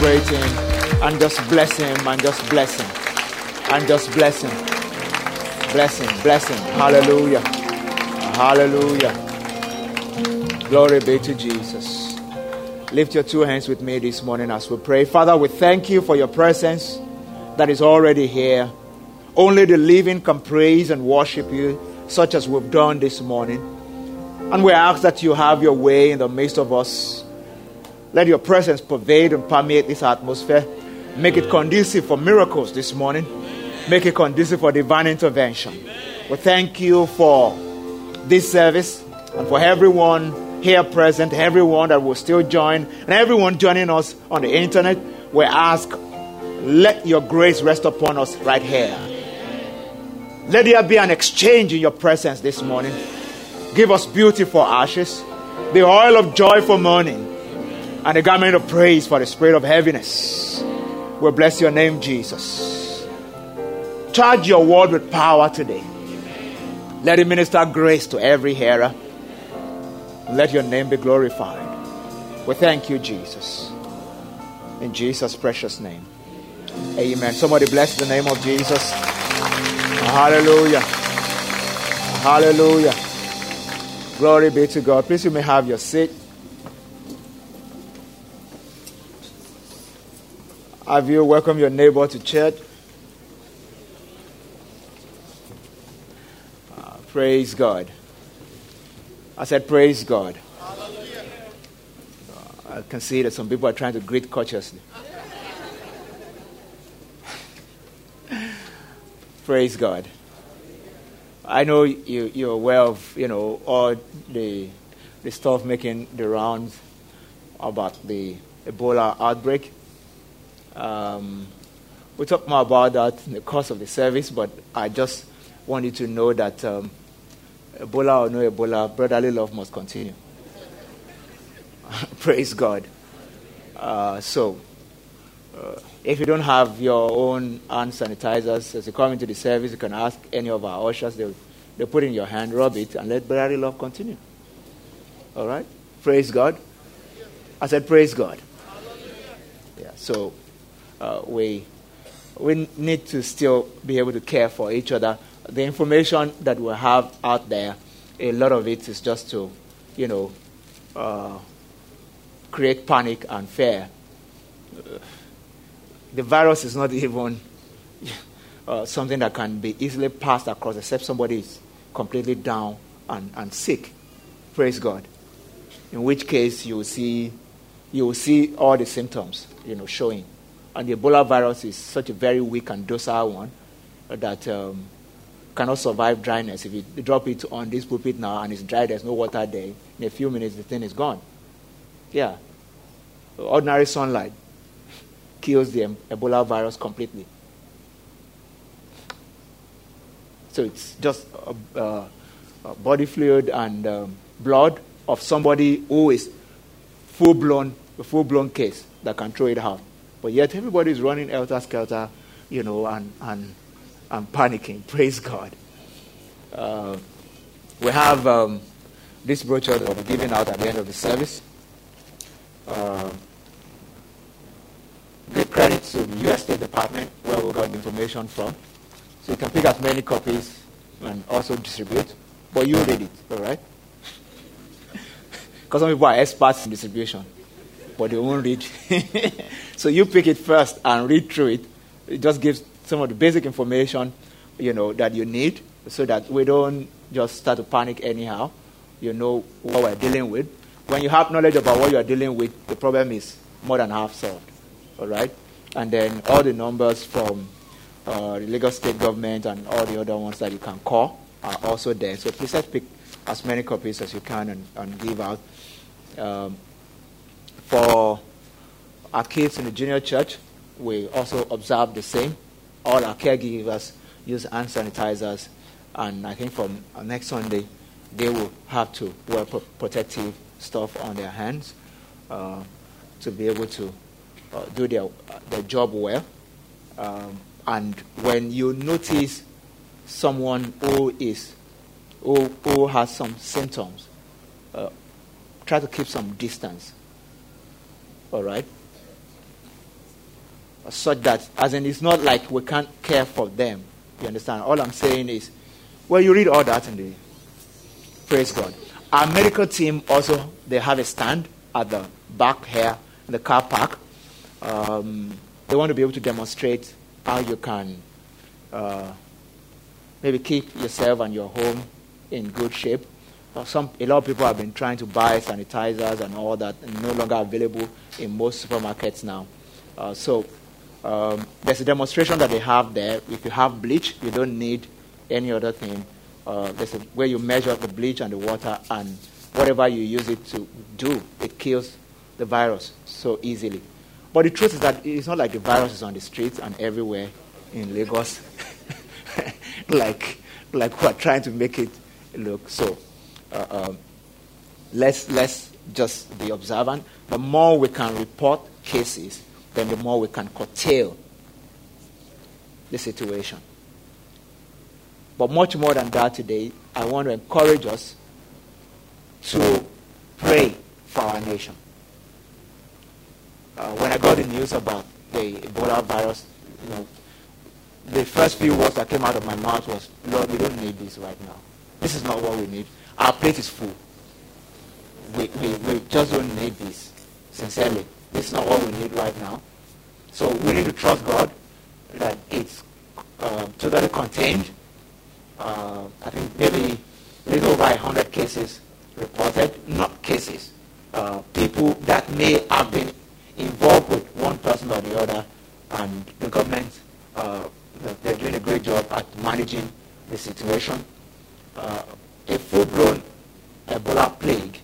celebrate Him and just bless Him and just bless Him and just bless Him. Bless Him, bless Him. Hallelujah. Hallelujah. Glory be to Jesus. Lift your two hands with me this morning as we pray. Father, we thank you for your presence that is already here. Only the living can praise and worship you, such as we've done this morning. And we ask that you have your way in the midst of us. Let your presence pervade and permeate this atmosphere. Make it conducive for miracles this morning. Make it conducive for divine intervention. We thank you for this service and for everyone here present, everyone that will still join, and everyone joining us on the internet. We ask, let your grace rest upon us right here. Let there be an exchange in your presence this morning. Give us beauty for ashes, the oil of joy for mourning, and the garment of praise for the spirit of heaviness. We bless your name, Jesus. Charge your word with power today. Let it minister grace to every hearer. Let your name be glorified. We thank you, Jesus. In Jesus' precious name. Amen. Somebody bless the name of Jesus. Hallelujah. Hallelujah. Glory be to God. Please, you may have your seat. Have you welcomed your neighbor to church? Uh, praise God. I said, Praise God. Uh, I can see that some people are trying to greet courteously. Praise God. I know you, you're aware of, you know, all the, the stuff making the rounds about the Ebola outbreak. Um, we'll talk more about that in the course of the service, but I just want you to know that um, Ebola or no Ebola, brotherly love must continue. Praise God. Uh, so, uh, if you don't have your own hand sanitizers, as you come into the service, you can ask any of our ushers. They'll, they'll put in your hand, rub it, and let brotherly love continue. All right? Praise God. I said, Praise God. Yeah, so uh, we, we need to still be able to care for each other. The information that we have out there, a lot of it is just to, you know, uh, create panic and fear. Uh, the virus is not even uh, something that can be easily passed across except somebody is completely down and, and sick. Praise God. In which case you will see you will see all the symptoms, you know, showing. And the Ebola virus is such a very weak and docile one that um, cannot survive dryness. If you drop it on this pulpit now and it's dry, there's no water there, in a few minutes the thing is gone. Yeah. Ordinary sunlight kills the Ebola virus completely. So it's just uh, uh, body fluid and um, blood of somebody who is full blown, a full blown case that can throw it out. But yet everybody is running elter skelter, you know, and, and, and panicking. Praise God. Uh, we have um, this brochure that we'll be giving out at the end of the service. Uh, give credit to the U.S. State Department where we got the information from. So you can pick as many copies and also distribute, but you read it, all right? Because some people are experts in distribution, but they won't read. so you pick it first and read through it. It just gives some of the basic information, you know, that you need, so that we don't just start to panic anyhow. You know what we're dealing with. When you have knowledge about what you are dealing with, the problem is more than half solved. All right? And then all the numbers from uh, the Lagos state government and all the other ones that you can call are also there. So please let's pick as many copies as you can and, and give out. Um, for our kids in the junior church, we also observe the same. All our caregivers use hand sanitizers, and I think from next Sunday, they will have to wear protective stuff on their hands uh, to be able to uh, do their, their job well. Um, and when you notice someone who is who, who has some symptoms, uh, try to keep some distance. All right. Such that, as in, it's not like we can't care for them. You understand? All I'm saying is, well, you read all that in the praise God. Our medical team also they have a stand at the back here in the car park. Um, they want to be able to demonstrate how you can uh, maybe keep yourself and your home in good shape. Some, a lot of people have been trying to buy sanitizers and all that, and no longer available in most supermarkets now. Uh, so um, there's a demonstration that they have there. If you have bleach, you don't need any other thing. Uh, there's a way you measure the bleach and the water, and whatever you use it to do, it kills the virus so easily. But the truth is that it's not like the virus is on the streets and everywhere in Lagos, like like we're trying to make it look. So uh, um, let's let's just be observant. The more we can report cases, then the more we can curtail the situation. But much more than that today, I want to encourage us to pray for our nation. Uh, when I got the news about the Ebola virus, you know, the first few words that came out of my mouth was, Lord, we don't need this right now. This is not what we need. Our plate is full. We, we, we just don't need this. Sincerely. Is not what we need right now. So we need to trust God that it's uh, totally contained. Uh, I think maybe little over 100 cases reported, not cases, uh, people that may have been involved with one person or the other, and the government, uh, they're doing a great job at managing the situation. Uh, a full-blown Ebola plague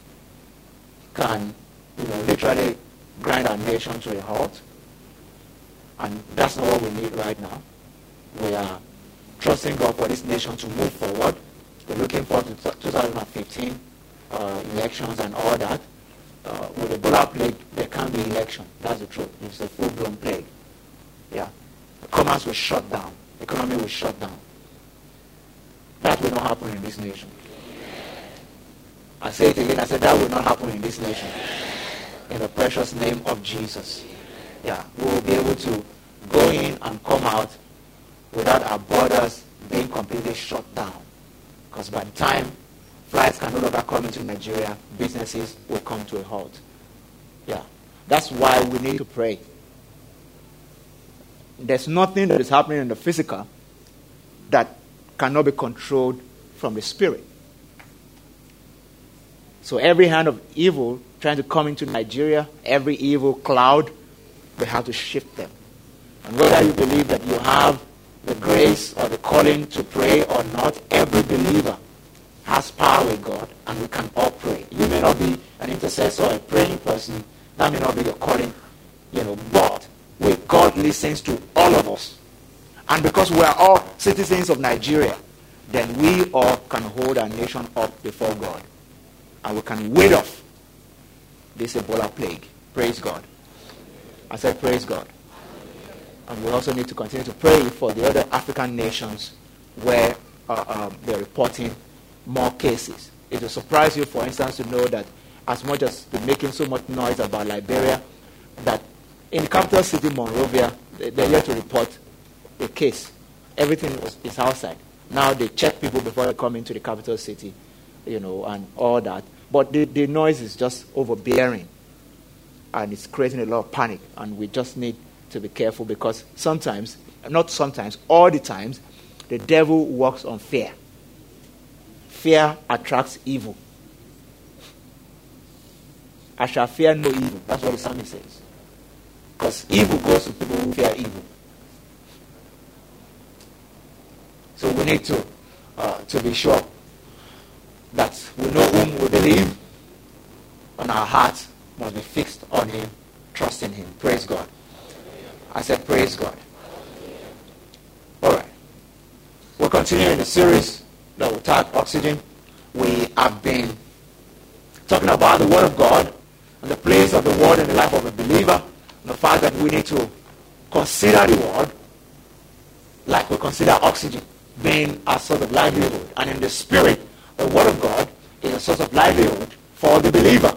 can, you know, literally grind our nation to a halt. And that's not what we need right now. We are trusting God for this nation to move forward. We're looking forward to 2015 uh, elections and all that. Uh, with the Ebola plague, there can't be election. That's the truth. It's a full-blown plague. Yeah. The commerce will shut down. The economy will shut down. That will not happen in this nation. I say it again. I said that will not happen in this nation. In the precious name of Jesus. Yeah. We will be able to go in and come out without our borders being completely shut down. Because by the time flights can no longer come into Nigeria, businesses will come to a halt. Yeah. That's why we need to pray. There's nothing that is happening in the physical that cannot be controlled from the spirit. So every hand of evil trying to come into Nigeria, every evil cloud, we have to shift them. And whether you believe that you have the grace or the calling to pray or not, every believer has power with God and we can all pray. You may not be an intercessor, a praying person. That may not be your calling, you know, but with God listens to all of us. And because we are all citizens of Nigeria, then we all can hold our nation up before God. And we can ward off this Ebola plague. Praise God. I said, Praise God. And we also need to continue to pray for the other African nations where uh, um, they're reporting more cases. It will surprise you, for instance, to know that as much as they're making so much noise about Liberia, that in the capital city, Monrovia, they're yet to report a case. Everything is outside. Now they check people before they come into the capital city, you know, and all that. But the, the noise is just overbearing. And it's creating a lot of panic. And we just need to be careful because sometimes, not sometimes, all the times, the devil works on fear. Fear attracts evil. I shall fear no evil. That's what the psalmist says. Because evil goes to people who fear evil. So we need to, uh, to be sure we know whom we believe and our hearts must be fixed on him, trusting him. Praise God. I said, Praise God. All right. We're continuing the series that we talk oxygen. We have been talking about the Word of God and the place of the Word in the life of a believer, and the fact that we need to consider the Word like we consider oxygen being a source of livelihood. And in the Spirit, the Word of God is a source of livelihood for the believer.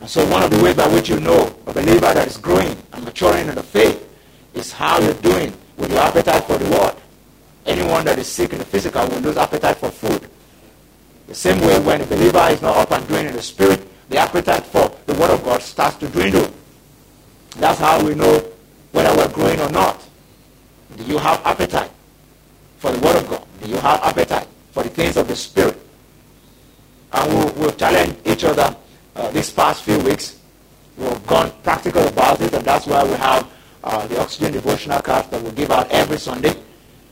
And so one of the ways by which you know a believer that is growing and maturing in the faith is how you're doing with your appetite for the word. Anyone that is sick in the physical will lose appetite for food. The same way when a believer is not up and doing in the spirit, the appetite for the word of God starts to dwindle. That's how we know whether we're growing or not. Do you have appetite for the word of God? Do you have appetite for the things of the spirit? And we'll, we'll challenge each other uh, these past few weeks. We've gone practical about it, and that's why we have uh, the Oxygen Devotional cards that we give out every Sunday.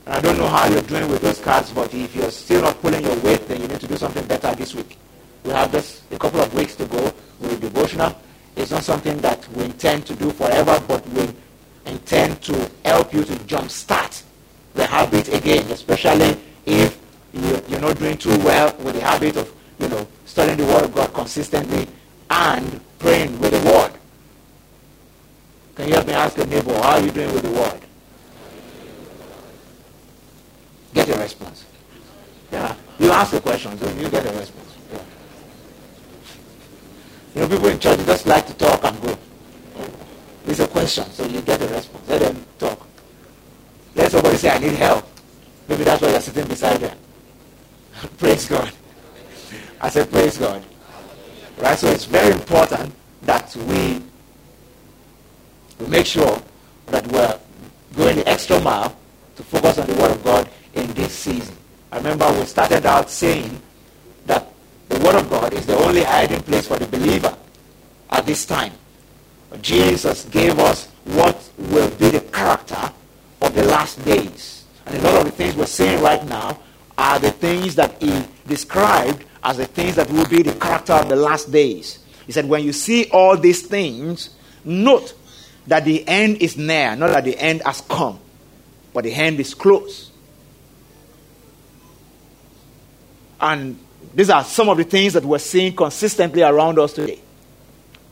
And I don't know how you're doing with those cards, but if you're still not pulling your weight, then you need to do something better this week. We have just a couple of weeks to go with devotional. It's not something that we intend to do forever, but we intend to help you to jumpstart the habit again, especially if you're not doing too well with the habit of, you know, studying the Word of God consistently and praying with the Word. Can you help me ask your neighbor, how are you doing with the Word? Get a response. Yeah. You ask the questions, and you get a response. Yeah. You know, people in church just like to talk and go. It's a question, so you get a response. Let them talk. Let somebody say, I need help. Maybe that's why you're sitting beside them. praise God. I said, praise God. Right? So it's very important that we, make sure that we're going the extra mile to focus on the Word of God in this season. I remember we started out saying that the Word of God is the only hiding place for the believer at this time. Jesus gave us what will be the character of the last days. And a lot of the things we're saying right now are the things that he described as the things that will be the character of the last days. He said, when you see all these things, note that the end is near, not that the end has come, but the end is close. And these are some of the things that we're seeing consistently around us today.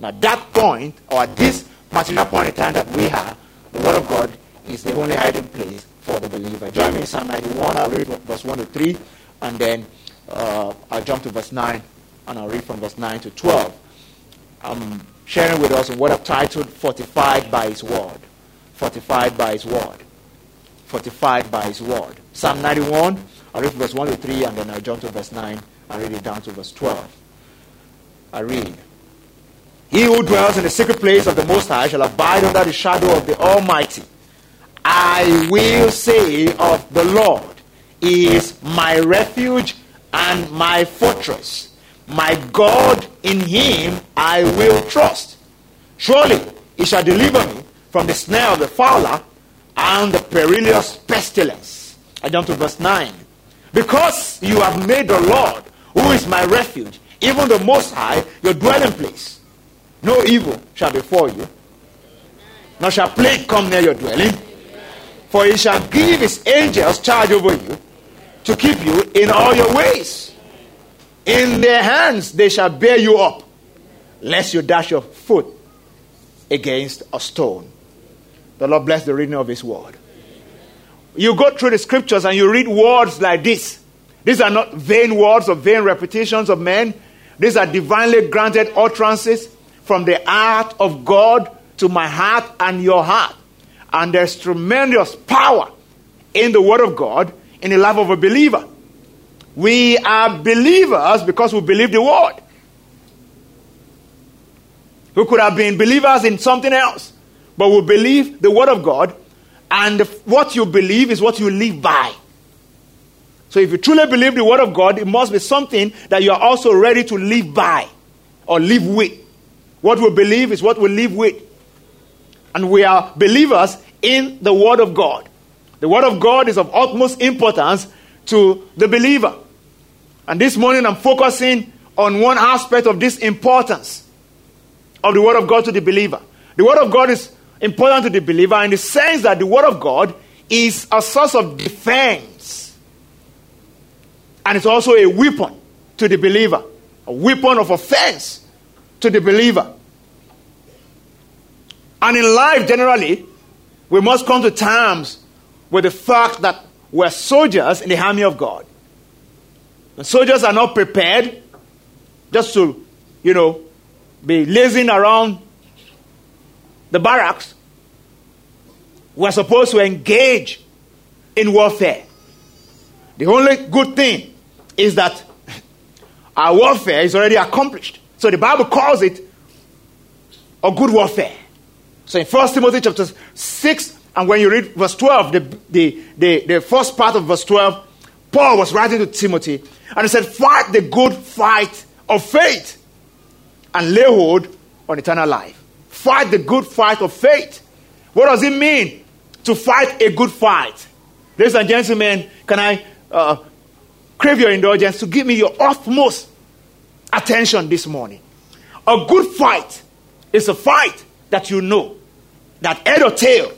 Now, that point, or this particular point in time that we have, the Word of God is the only hiding place for the believer. Join me in Psalm 91. I'll read verse 1 to 3, and then uh, I'll jump to verse 9, and I'll read from verse 9 to 12. I'm sharing with us what I've titled Fortified by His Word. Fortified by His Word. Fortified by His Word. Psalm 91, I'll read verse 1 to 3, and then I'll jump to verse 9 and read it down to verse 12. I read. He who dwells in the secret place of the Most High shall abide under the shadow of the Almighty. I will say of the Lord, He is my refuge and my fortress. My God, in Him I will trust. Surely He shall deliver me from the snare of the fowler and the perilous pestilence. I jump to verse 9. Because you have made the Lord, who is my refuge, even the Most High, your dwelling place. No evil shall befall you, nor shall plague come near your dwelling. For he shall give his angels charge over you to keep you in all your ways. In their hands they shall bear you up, lest you dash your foot against a stone. The Lord bless the reading of his word. You go through the scriptures and you read words like this. These are not vain words or vain repetitions of men. These are divinely granted utterances from the heart of God to my heart and your heart. And there's tremendous power in the Word of God in the life of a believer. We are believers because we believe the Word. We could have been believers in something else, but we believe the Word of God, and what you believe is what you live by. So if you truly believe the Word of God, it must be something that you are also ready to live by or live with. What we believe is what we live with. And we are believers in the Word of God. The Word of God is of utmost importance to the believer. And this morning I'm focusing on one aspect of this importance of the Word of God to the believer. The Word of God is important to the believer in the sense that the Word of God is a source of defense. And it's also a weapon to the believer, a weapon of offense to the believer. And in life, generally, we must come to terms with the fact that we're soldiers in the army of God. And soldiers are not prepared just to, you know, be lazing around the barracks. We're supposed to engage in warfare. The only good thing is that our warfare is already accomplished. So the Bible calls it a good warfare. So in 1 Timothy chapter 6, and when you read verse 12, the, the, the, the first part of verse 12, Paul was writing to Timothy, and he said, Fight the good fight of faith and lay hold on eternal life. Fight the good fight of faith. What does it mean to fight a good fight? Ladies and gentlemen, can I uh, crave your indulgence to give me your utmost attention this morning? A good fight is a fight that you know that head or tail,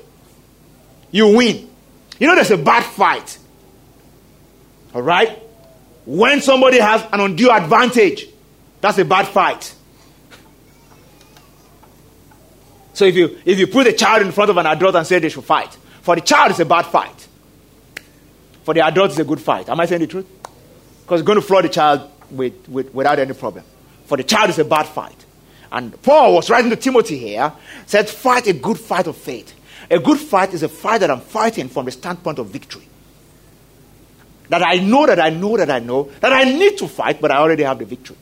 you win. You know, there's a bad fight. All right? When somebody has an undue advantage, that's a bad fight. So if you if you put a child in front of an adult and say they should fight, for the child it's a bad fight. For the adult it's a good fight. Am I saying the truth? Because it's going to floor the child with, with, without any problem. For the child it's a bad fight. And Paul was writing to Timothy here, said, fight a good fight of faith. A good fight is a fight that I'm fighting from the standpoint of victory. That I know that I know that I know that I need to fight, but I already have the victory.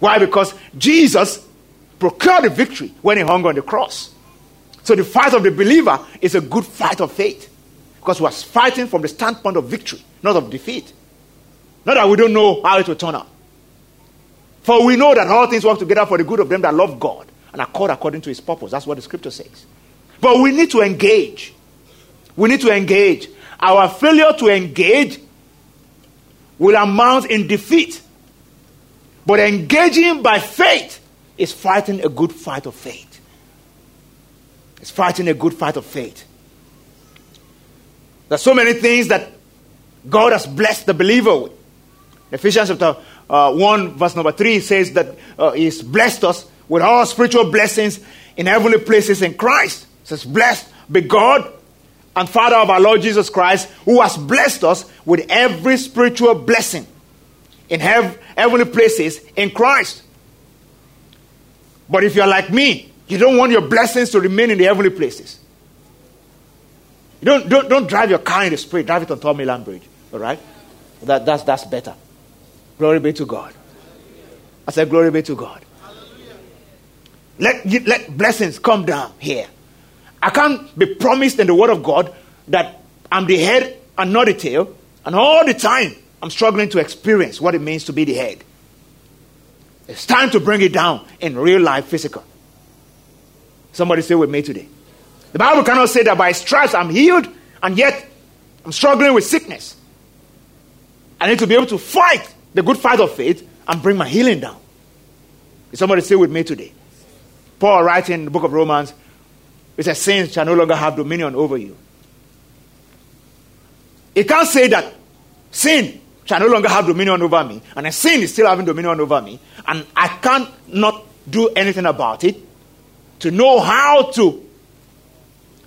Why? Because Jesus procured the victory when he hung on the cross. So the fight of the believer is a good fight of faith. Because we're fighting from the standpoint of victory, not of defeat. Not that we don't know how it will turn out. For we know that all things work together for the good of them that love God and are called according to his purpose. That's what the scripture says. But we need to engage. We need to engage. Our failure to engage will amount in defeat. But engaging by faith is fighting a good fight of faith. It's fighting a good fight of faith. There's so many things that God has blessed the believer with. Ephesians chapter uh, 1, verse number 3 says that uh, He's blessed us with all spiritual blessings in heavenly places in Christ. Says, Blessed be God and Father of our Lord Jesus Christ, who has blessed us with every spiritual blessing in hev- heavenly places in Christ. But if you're like me, you don't want your blessings to remain in the heavenly places. You don't, don't, don't drive your car in the spirit, drive it on Third Mainland Bridge. All right? That, that's, that's better. Glory be to God. I said, Glory be to God. Let, let blessings come down here. I can't be promised in the Word of God that I'm the head and not the tail, and all the time I'm struggling to experience what it means to be the head. It's time to bring it down in real life, physical. Somebody say with me today. The Bible cannot say that by stripes I'm healed, and yet I'm struggling with sickness. I need to be able to fight the good fight of faith and bring my healing down. Is somebody say with me today? Paul writing in the book of Romans, it says, Sin shall no longer have dominion over you. It can't say that sin shall no longer have dominion over me, and a sin is still having dominion over me, and I can't not do anything about it to know how to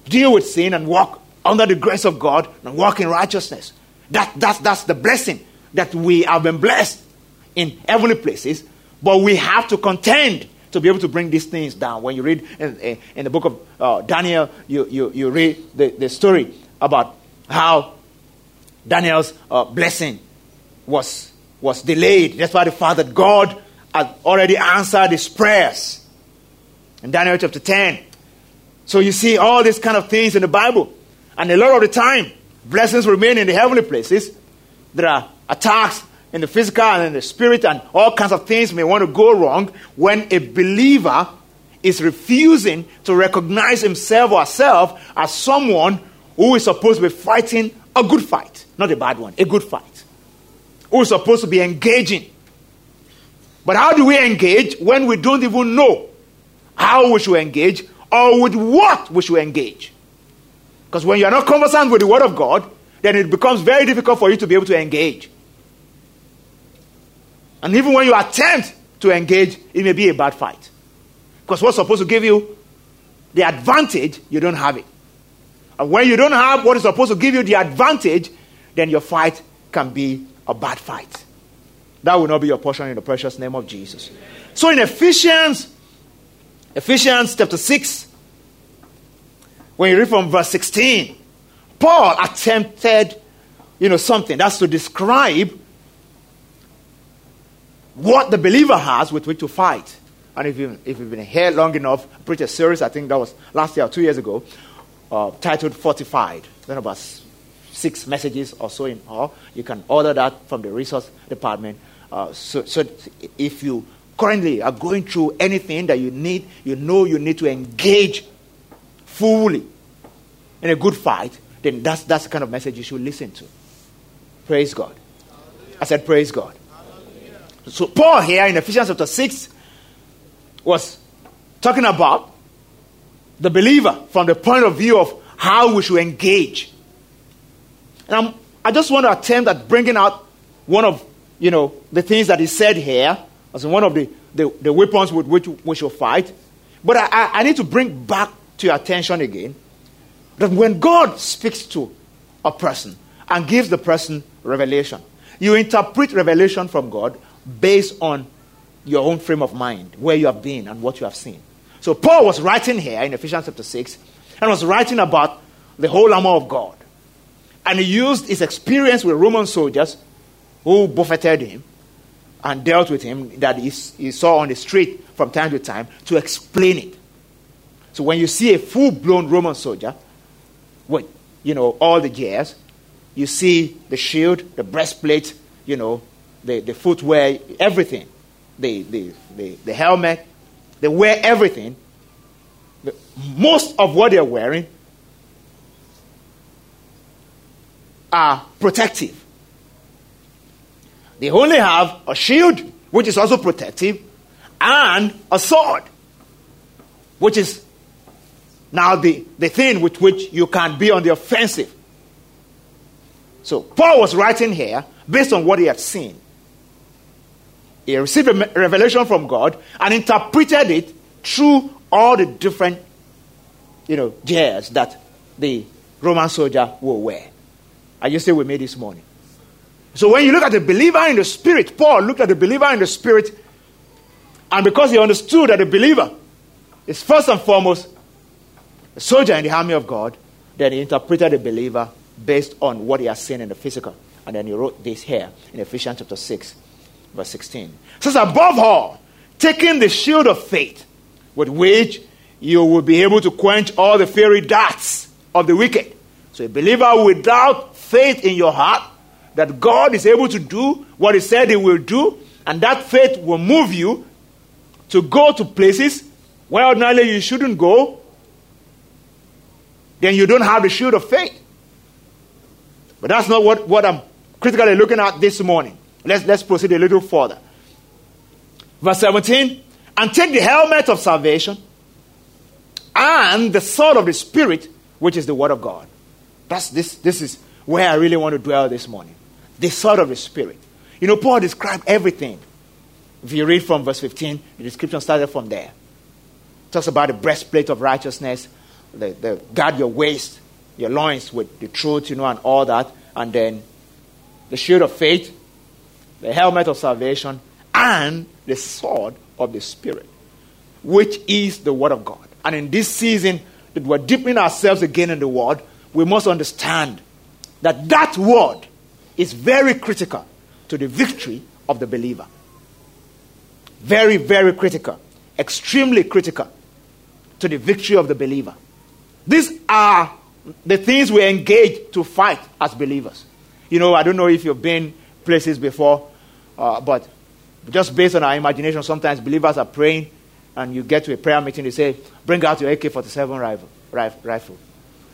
deal with sin and walk under the grace of God and walk in righteousness. That, that's, that's the blessing that we have been blessed in heavenly places, but we have to contend to be able to bring these things down. When you read in, in the book of uh, Daniel, you, you, you read the, the story about how Daniel's uh, blessing was, was delayed. That's why the fact that God had already answered his prayers. In Daniel chapter 10. So you see all these kind of things in the Bible. And a lot of the time, blessings remain in the heavenly places. There are attacks in the physical and in the spirit, and all kinds of things may want to go wrong when a believer is refusing to recognize himself or herself as someone who is supposed to be fighting a good fight, not a bad one, a good fight, who is supposed to be engaging. But how do we engage when we don't even know how we should engage or with what we should engage? Because when you are not conversant with the Word of God, then it becomes very difficult for you to be able to engage. And even when you attempt to engage, it may be a bad fight. Because what's supposed to give you the advantage, you don't have it. And when you don't have what is supposed to give you the advantage, then your fight can be a bad fight. That will not be your portion in the precious name of Jesus. So in Ephesians, Ephesians chapter 6, when you read from verse 16, Paul attempted, you know, something. That's to describe what the believer has with which to fight. And if, you, if you've been here long enough, I a series, I think that was last year or two years ago, uh, titled Fortified. Then about six messages or so in all. You can order that from the resource department. Uh, so, so if you currently are going through anything that you need, you know you need to engage fully in a good fight, then that's, that's the kind of message you should listen to. Praise God. I said, Praise God. So, Paul here in Ephesians chapter 6 was talking about the believer from the point of view of how we should engage. And I'm, I just want to attempt at bringing out one of you know the things that he said here as one of the, the, the weapons with which we should fight. But I, I, I need to bring back to your attention again that when God speaks to a person and gives the person revelation, you interpret revelation from God based on your own frame of mind, where you have been and what you have seen. So Paul was writing here in Ephesians chapter 6 and was writing about the whole armor of God. And he used his experience with Roman soldiers who buffeted him and dealt with him that he, he saw on the street from time to time to explain it. So when you see a full blown Roman soldier with, you know, all the gears, you see the shield, the breastplate, you know, the, the footwear, everything, the, the, the, the helmet, they wear everything. Most of what they're wearing are protective. They only have a shield, which is also protective, and a sword, which is now the, the thing with which you can be on the offensive. So Paul was writing here based on what he had seen. He received a revelation from God and interpreted it through all the different, you know, gears that the Roman soldier will wear. Are you still with me this morning? So when you look at the believer in the spirit, Paul looked at the believer in the spirit, and because he understood that the believer is first and foremost a soldier in the army of God, then he interpreted the believer based on what he has seen in the physical. And then he wrote this here in Ephesians chapter 6, verse 16. It says, Above all, taking the shield of faith, with which you will be able to quench all the fiery darts of the wicked. So a believer without faith in your heart that God is able to do what He said He will do, and that faith will move you to go to places where ordinarily you shouldn't go, then you don't have the shield of faith. But that's not what, what I'm critically looking at this morning. Let's, let's proceed a little further. Verse 17 and take the helmet of salvation and the sword of the Spirit, which is the Word of God. That's this, this is where I really want to dwell this morning the sword of the Spirit. You know, Paul described everything. If you read from verse 15, the description started from there. It talks about the breastplate of righteousness, the, the guard your waist, your loins with the truth, you know, and all that. And then the shield of faith, the helmet of salvation, and the sword of the Spirit, which is the Word of God. And in this season that we're dipping ourselves again in the Word, we must understand that that Word is very critical to the victory of the believer. Very, very critical. Extremely critical to the victory of the believer. These are the things we engage to fight as believers. You know, I don't know if you've been places before, uh, but just based on our imagination, sometimes believers are praying and you get to a prayer meeting, they say, Bring out your AK 47 rifle, rifle.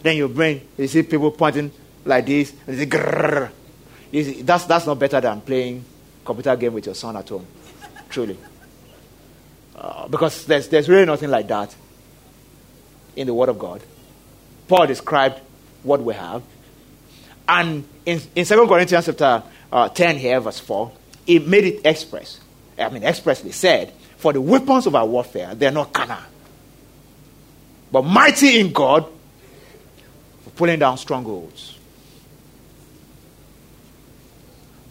Then you bring, you see people pointing like this, and they say, Grrr that's, that's not better than playing computer game with your son at home, truly. Uh, because there's, there's really nothing like that in the Word of God. Paul described what we have. And in, in 2 Corinthians chapter uh, 10 here, verse 4, he made it express. I mean, expressly said, For the weapons of our warfare, they are not carnal, but mighty in God for pulling down strongholds.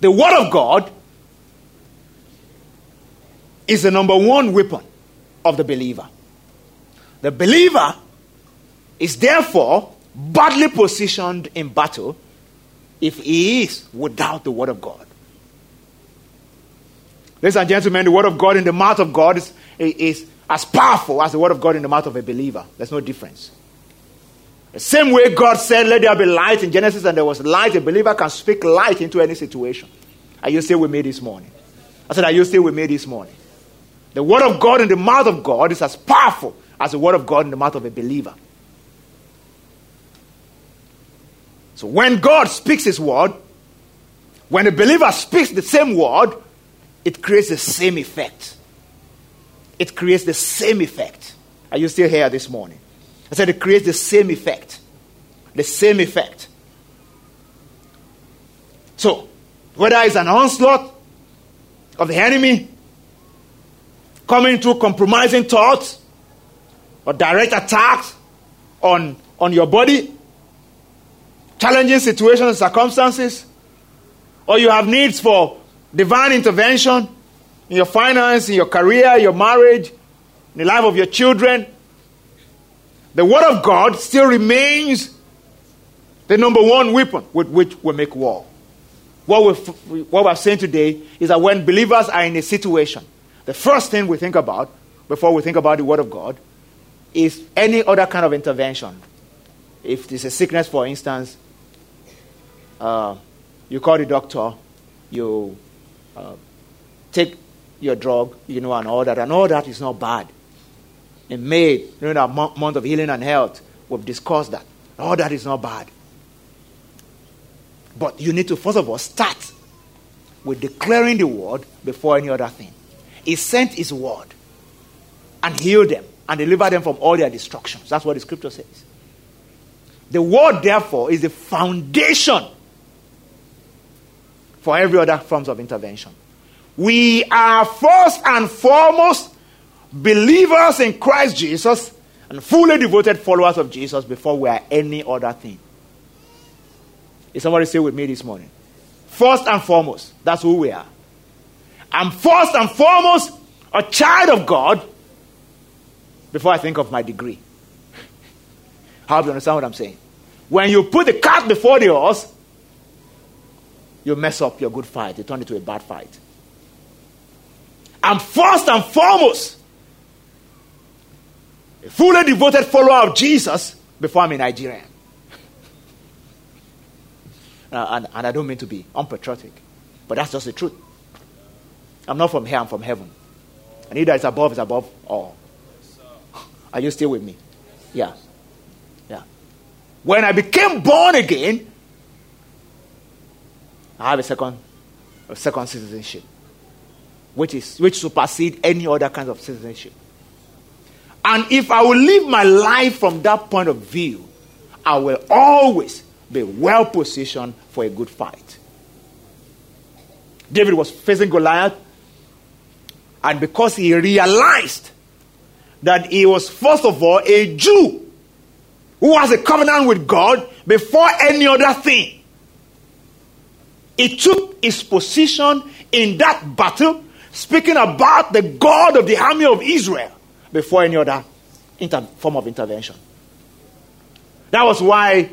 The Word of God is the number one weapon of the believer. The believer is therefore badly positioned in battle if he is without the Word of God. Ladies and gentlemen, the Word of God in the mouth of God is, is as powerful as the Word of God in the mouth of a believer. There's no difference. The same way God said, Let there be light in Genesis, and there was light, a believer can speak light into any situation. Are you still with me this morning? I said, Are you still with me this morning? The Word of God in the mouth of God is as powerful as the Word of God in the mouth of a believer. So when God speaks His Word, when a believer speaks the same Word, it creates the same effect. It creates the same effect. Are you still here this morning? I said it creates the same effect. The same effect. So, whether it's an onslaught of the enemy coming through compromising thoughts or direct attacks on, on your body, challenging situations circumstances, or you have needs for divine intervention in your finance, in your career, your marriage, in the life of your children, the Word of God still remains the number one weapon with which we make war. What we're, what we're saying today is that when believers are in a situation, the first thing we think about before we think about the Word of God is any other kind of intervention. If there's a sickness, for instance, uh, you call the doctor, you uh, take your drug, you know, and all that, and all that is not bad in May, during our month of healing and health, we've discussed that. All that is not bad. But you need to, first of all, start with declaring the word before any other thing. He sent his word and healed them and delivered them from all their destructions. That's what the scripture says. The word, therefore, is the foundation for every other forms of intervention. We are first and foremost believers in Christ Jesus and fully devoted followers of Jesus before we are any other thing. Is somebody still with me this morning? First and foremost, that's who we are. I'm first and foremost a child of God before I think of my degree. How do you understand what I'm saying? When you put the cart before the horse, you mess up your good fight. You turn it to a bad fight. I'm first and foremost a fully devoted follower of Jesus before I'm a Nigerian. and, and I don't mean to be unpatriotic, but that's just the truth. I'm not from here, I'm from heaven. And he that is above is above all. Are you still with me? Yeah. Yeah. When I became born again, I have a second, a second citizenship, which is which supersedes any other kind of citizenship. And if I will live my life from that point of view, I will always be well positioned for a good fight. David was facing Goliath, and because he realized that he was, first of all, a Jew who has a covenant with God before any other thing, he took his position in that battle, speaking about the God of the army of Israel before any other inter- form of intervention. That was why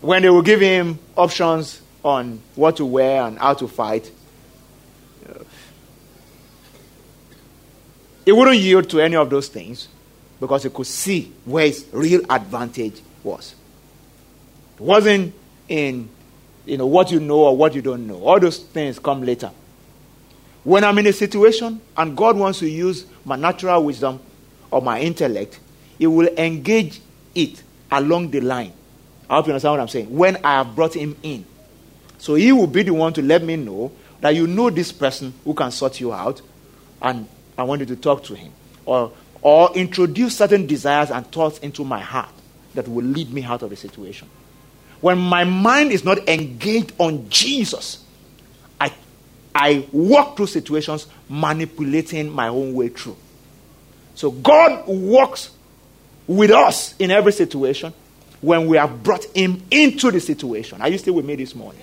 when they would give him options on what to wear and how to fight, he wouldn't yield to any of those things because he could see where his real advantage was. It wasn't in you know what you know or what you don't know. All those things come later. When I'm in a situation and God wants to use my natural wisdom or my intellect, He will engage it along the line. I hope you understand what I'm saying. When I have brought Him in. So He will be the one to let me know that you know this person who can sort you out and I want you to talk to him. Or, or introduce certain desires and thoughts into my heart that will lead me out of the situation. When my mind is not engaged on Jesus, I I walk through situations manipulating my own way through. So God works with us in every situation when we have brought him into the situation. Are you still with me this morning?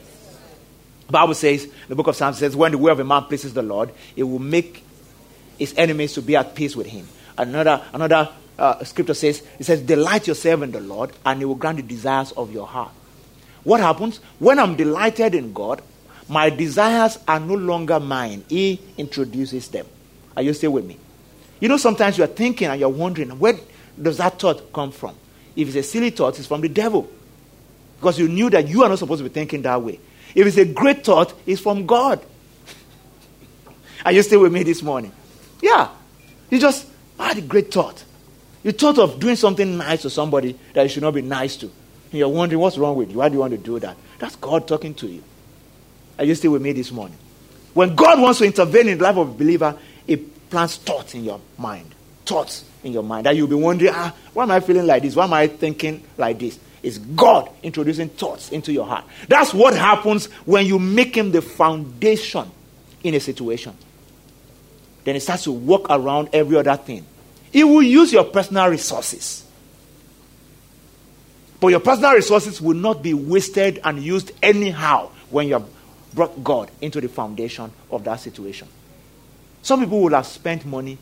The Bible says, the book of Psalms says, when the way of a man pleases the Lord, it will make his enemies to be at peace with him. Another, another uh, scripture says, it says, delight yourself in the Lord, and he will grant the desires of your heart. What happens? When I'm delighted in God, my desires are no longer mine. He introduces them. Are you still with me? You know, sometimes you're thinking and you're wondering, where does that thought come from? If it's a silly thought, it's from the devil. Because you knew that you are not supposed to be thinking that way. If it's a great thought, it's from God. Are you still with me this morning? Yeah. You just ah, had a great thought. You thought of doing something nice to somebody that you should not be nice to. You're wondering what's wrong with you. Why do you want to do that? That's God talking to you. Are you still with me this morning? When God wants to intervene in the life of a believer, He plants thoughts in your mind. Thoughts in your mind that you'll be wondering, ah, why am I feeling like this? Why am I thinking like this? It's God introducing thoughts into your heart. That's what happens when you make Him the foundation in a situation. Then it starts to work around every other thing. He will use your personal resources. But your personal resources will not be wasted and used anyhow when you have brought God into the foundation of that situation. Some people will have spent money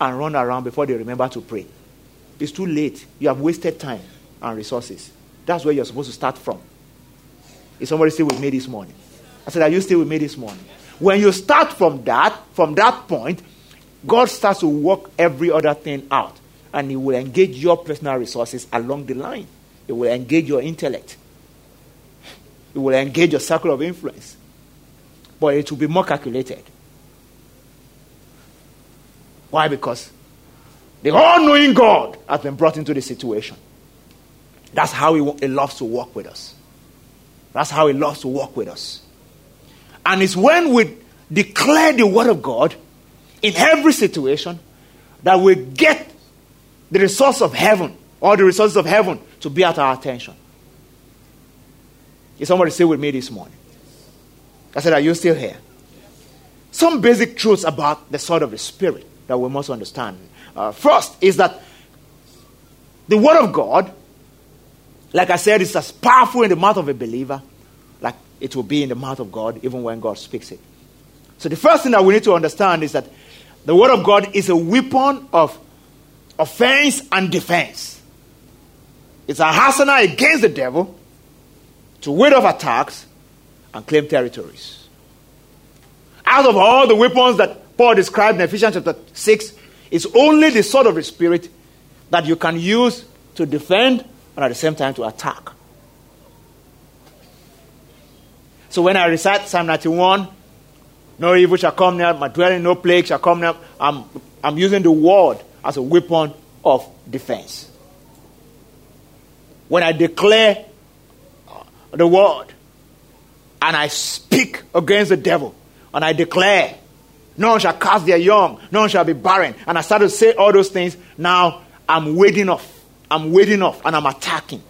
and run around before they remember to pray. It's too late. You have wasted time and resources. That's where you're supposed to start from. Is somebody still with me this morning? I said, Are you still with me this morning? When you start from that, from that point, God starts to work every other thing out. And He will engage your personal resources along the line. He will engage your intellect. It will engage your circle of influence. But it will be more calculated. Why? Because the all knowing God has been brought into the situation. That's how he, he loves to work with us. That's how he loves to work with us. And it's when we declare the word of God in every situation that we get the resource of heaven or the resources of heaven to be at our attention. Is somebody still with me this morning? I said, Are you still here? Some basic truths about the sword of the Spirit that we must understand. Uh, first is that the Word of God, like I said, is as powerful in the mouth of a believer like it will be in the mouth of God even when God speaks it. So the first thing that we need to understand is that the Word of God is a weapon of offense and defense. It's a arsenal against the devil to ward off attacks and claim territories. Out of all the weapons that Paul described in Ephesians chapter 6, it's only the sword of the Spirit that you can use to defend and at the same time to attack. So when I recite Psalm 91, no evil shall come near my dwelling, no plague shall come near. I'm, I'm using the word as a weapon of defense. When I declare the word and I speak against the devil and I declare, no one shall cast their young, no one shall be barren, and I start to say all those things, now I'm waiting off. I'm waiting off and I'm attacking.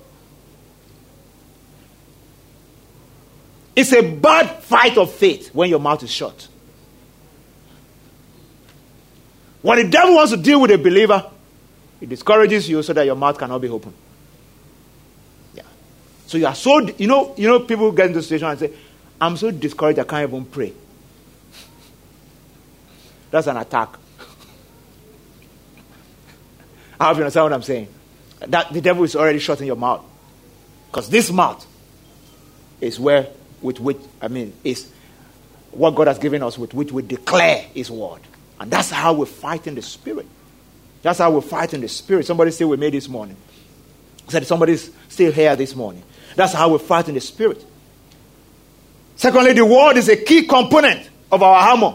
It's a bad fight of faith when your mouth is shut. When the devil wants to deal with a believer, he discourages you so that your mouth cannot be open. So you are so you know you know people get into situation and say, "I'm so discouraged I can't even pray." That's an attack. I hope you understand what I'm saying. That the devil is already shutting your mouth, because this mouth is where with which, I mean, is what God has given us with which we declare His word. And that's how we fight in the spirit. That's how we fight in the spirit. Somebody still with me this morning. Said somebody's still here this morning. That's how we fight in the spirit. Secondly, the word is a key component of our armor.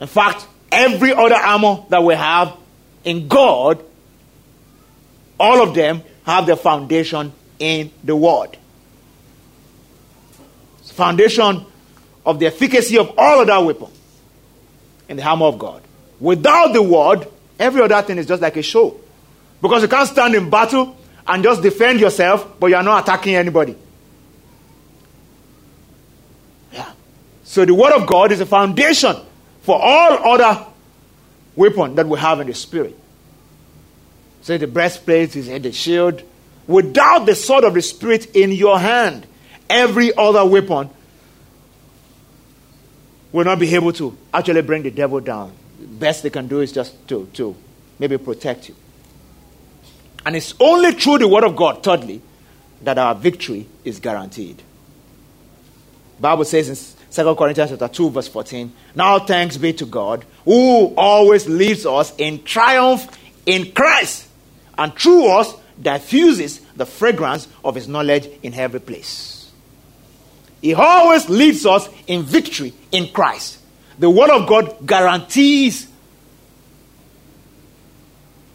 In fact, every other armor that we have in God, all of them have their foundation in the Word. It's foundation of the efficacy of all other weapons in the armor of God. Without the Word, every other thing is just like a show. Because you can't stand in battle and just defend yourself, but you are not attacking anybody. Yeah. So the Word of God is a foundation for all other weapon that we have in the Spirit. So the breastplate is in the shield, Without the sword of the Spirit in your hand, every other weapon will not be able to actually bring the devil down. Best they can do is just to, to maybe protect you. And it's only through the word of God, thirdly, that our victory is guaranteed. Bible says in 2 Corinthians chapter 2, verse 14, Now thanks be to God, who always leads us in triumph in Christ, and through us diffuses the fragrance of his knowledge in every place. He always leads us in victory in Christ. The word of God guarantees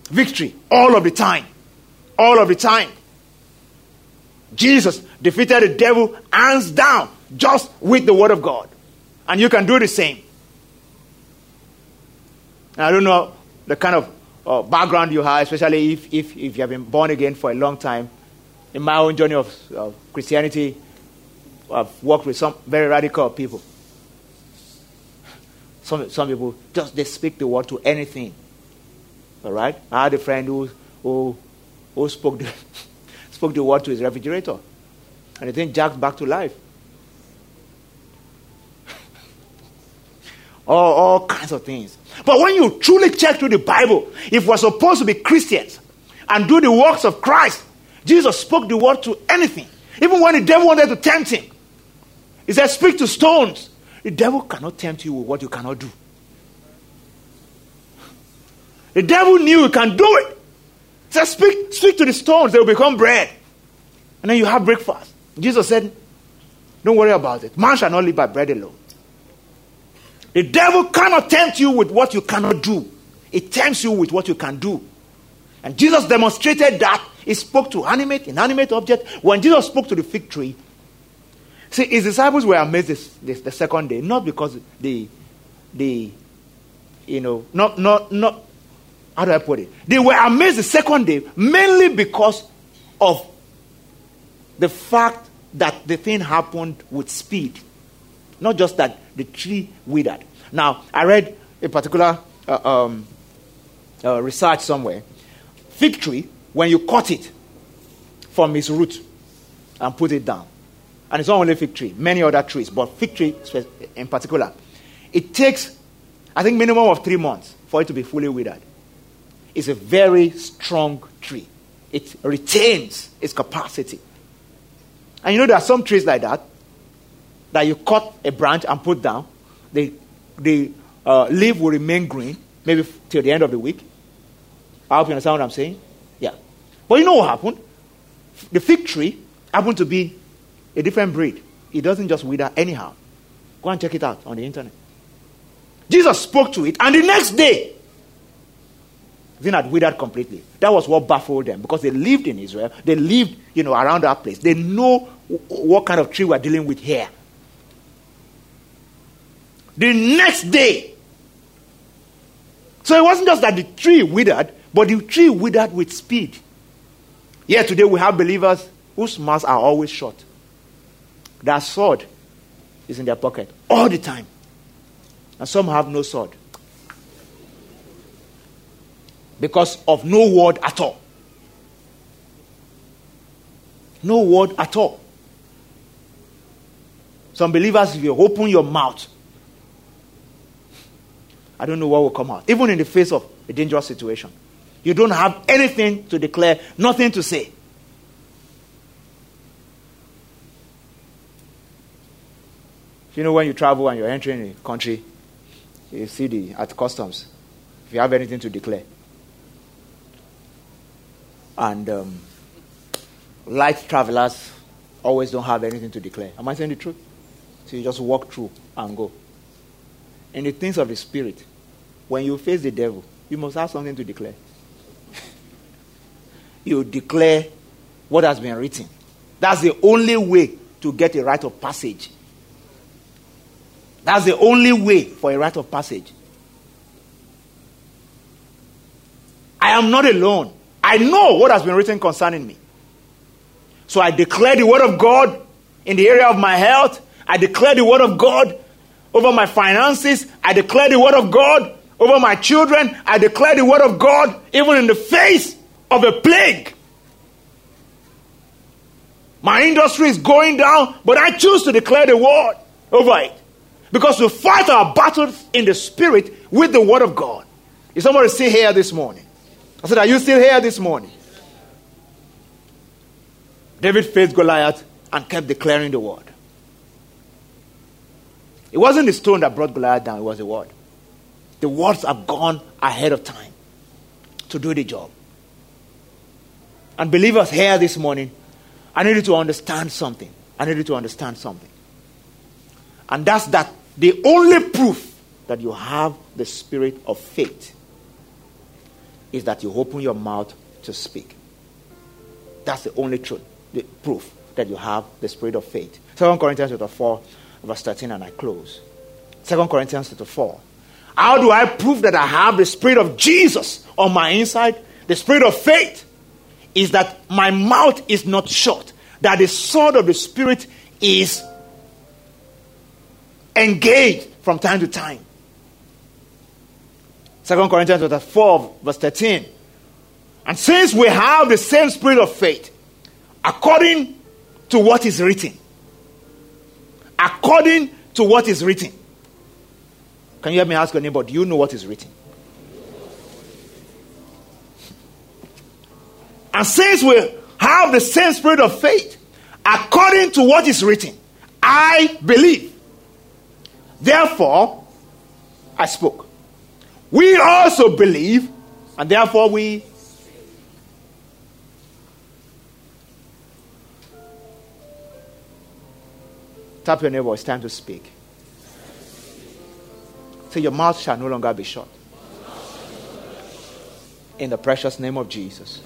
victory all of the time. All of the time. Jesus defeated the devil hands down just with the word of God. And you can do the same. I don't know the kind of uh, background you have, especially if, if, if you have been born again for a long time. In my own journey of Christianity, I've worked with some very radical people. Some, some people just they speak the word to anything. All right? I had a friend who, who, who spoke, the, spoke the word to his refrigerator. And the thing jacked back to life. all, all kinds of things. But when you truly check through the Bible, if we're supposed to be Christians and do the works of Christ, Jesus spoke the word to anything. Even when the devil wanted to tempt him, he said, Speak to stones. The devil cannot tempt you with what you cannot do. The devil knew you can do it. Said, Speak, speak to the stones, they will become bread. And then you have breakfast. Jesus said, Don't worry about it. Man shall not live by bread alone. The devil cannot tempt you with what you cannot do, it tempts you with what you can do. And Jesus demonstrated that. He spoke to animate, inanimate object. When Jesus spoke to the fig tree, see, his disciples were amazed this, this, the second day, not because they, they, you know, not, not, not, how do I put it? They were amazed the second day mainly because of the fact that the thing happened with speed. Not just that the tree withered. Now, I read a particular uh, um, uh, research somewhere. Fig tree, when you cut it from its root and put it down, and it's not only fig tree, many other trees, but fig tree in particular, it takes, I think, minimum of three months for it to be fully withered. It's a very strong tree. It retains its capacity. And you know, there are some trees like that that you cut a branch and put down, the, the uh, leaf will remain green, maybe f- till the end of the week. I hope you understand what I'm saying. Yeah. But you know what happened? The fig tree happened to be a different breed. It doesn't just wither anyhow. Go and check it out on the internet. Jesus spoke to it, and the next day, the thing had withered completely. That was what baffled them because they lived in Israel. They lived, you know, around that place. They know what kind of tree we're dealing with here. The next day. So it wasn't just that the tree withered, but the tree withered with speed. Here today we have believers whose mouths are always shut. Their sword is in their pocket all the time. And some have no sword. Because of no word at all. No word at all. Some believers, if you open your mouth, I don't know what will come out. Even in the face of a dangerous situation, you don't have anything to declare, nothing to say. You know, when you travel and you're entering a country, you see the at customs, if you have anything to declare. And um, light travelers always don't have anything to declare. Am I saying the truth? So you just walk through and go in the things of the spirit, when you face the devil, you must have something to declare. you declare what has been written. That's the only way to get a right of passage. That's the only way for a right of passage. I am not alone. I know what has been written concerning me. So I declare the word of God in the area of my health. I declare the word of God over my finances. I declare the word of God over my children. I declare the word of God even in the face of a plague. My industry is going down, but I choose to declare the word over it. Because we fight our battles in the spirit with the word of God. Is somebody still here this morning? I said, Are you still here this morning? David faced Goliath and kept declaring the word. It wasn't the stone that brought Goliath down, it was the word. The words have gone ahead of time to do the job. And believers here this morning, I need you to understand something. I need you to understand something. And that's that the only proof that you have the spirit of faith is that you open your mouth to speak. That's the only truth, the proof that you have the spirit of faith. 2 Corinthians chapter 4, verse 13, and I close. 2 Corinthians chapter 4. How do I prove that I have the spirit of Jesus on my inside? The spirit of faith is that my mouth is not shut, that the sword of the spirit is engaged from time to time. 2 Corinthians chapter 4, verse 13. And since we have the same spirit of faith, according to what is written, according to what is written. Can you hear me ask your neighbor, do you know what is written? And since we have the same spirit of faith, according to what is written, I believe. Therefore, I spoke. We also believe, and therefore we. Tap your neighbor, it's time to speak. Say, Your mouth shall no longer be shut. In the precious name of Jesus.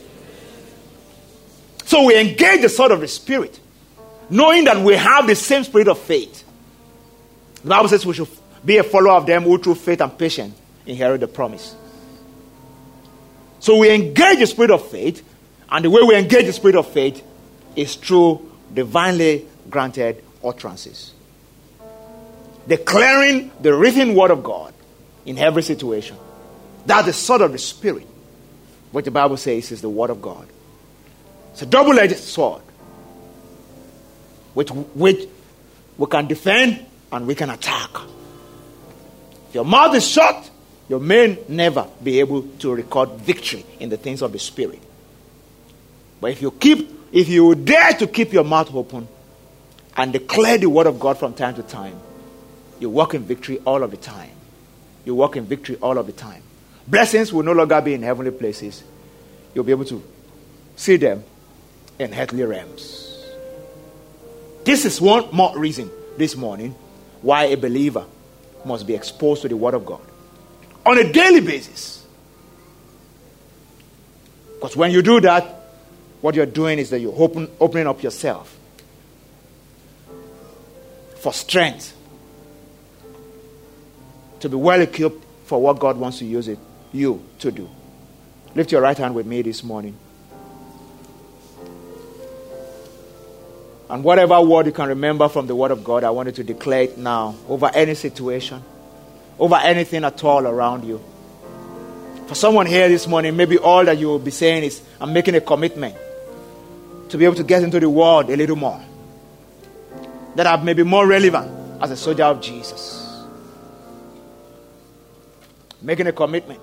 So we engage the sword of the Spirit, knowing that we have the same spirit of faith. The Bible says we should be a follower of them who, through faith and patience, inherit the promise. So we engage the spirit of faith, and the way we engage the spirit of faith is through divinely granted utterances. Declaring the written word of God in every situation. That's the sword of the Spirit. What the Bible says is the word of God. It's a double edged sword with which we can defend and we can attack. If your mouth is shut, you may never be able to record victory in the things of the Spirit. But if you keep, if you dare to keep your mouth open and declare the word of God from time to time, you walk in victory all of the time. You walk in victory all of the time. Blessings will no longer be in heavenly places. You'll be able to see them in earthly realms. This is one more reason this morning why a believer must be exposed to the Word of God on a daily basis. Because when you do that, what you're doing is that you're open, opening up yourself for strength to be well equipped for what God wants to use it, you to do. Lift your right hand with me this morning. And whatever word you can remember from the Word of God, I want you to declare it now over any situation, over anything at all around you. For someone here this morning, maybe all that you will be saying is, I'm making a commitment to be able to get into the world a little more. That I may be more relevant as a soldier of Jesus. Making a commitment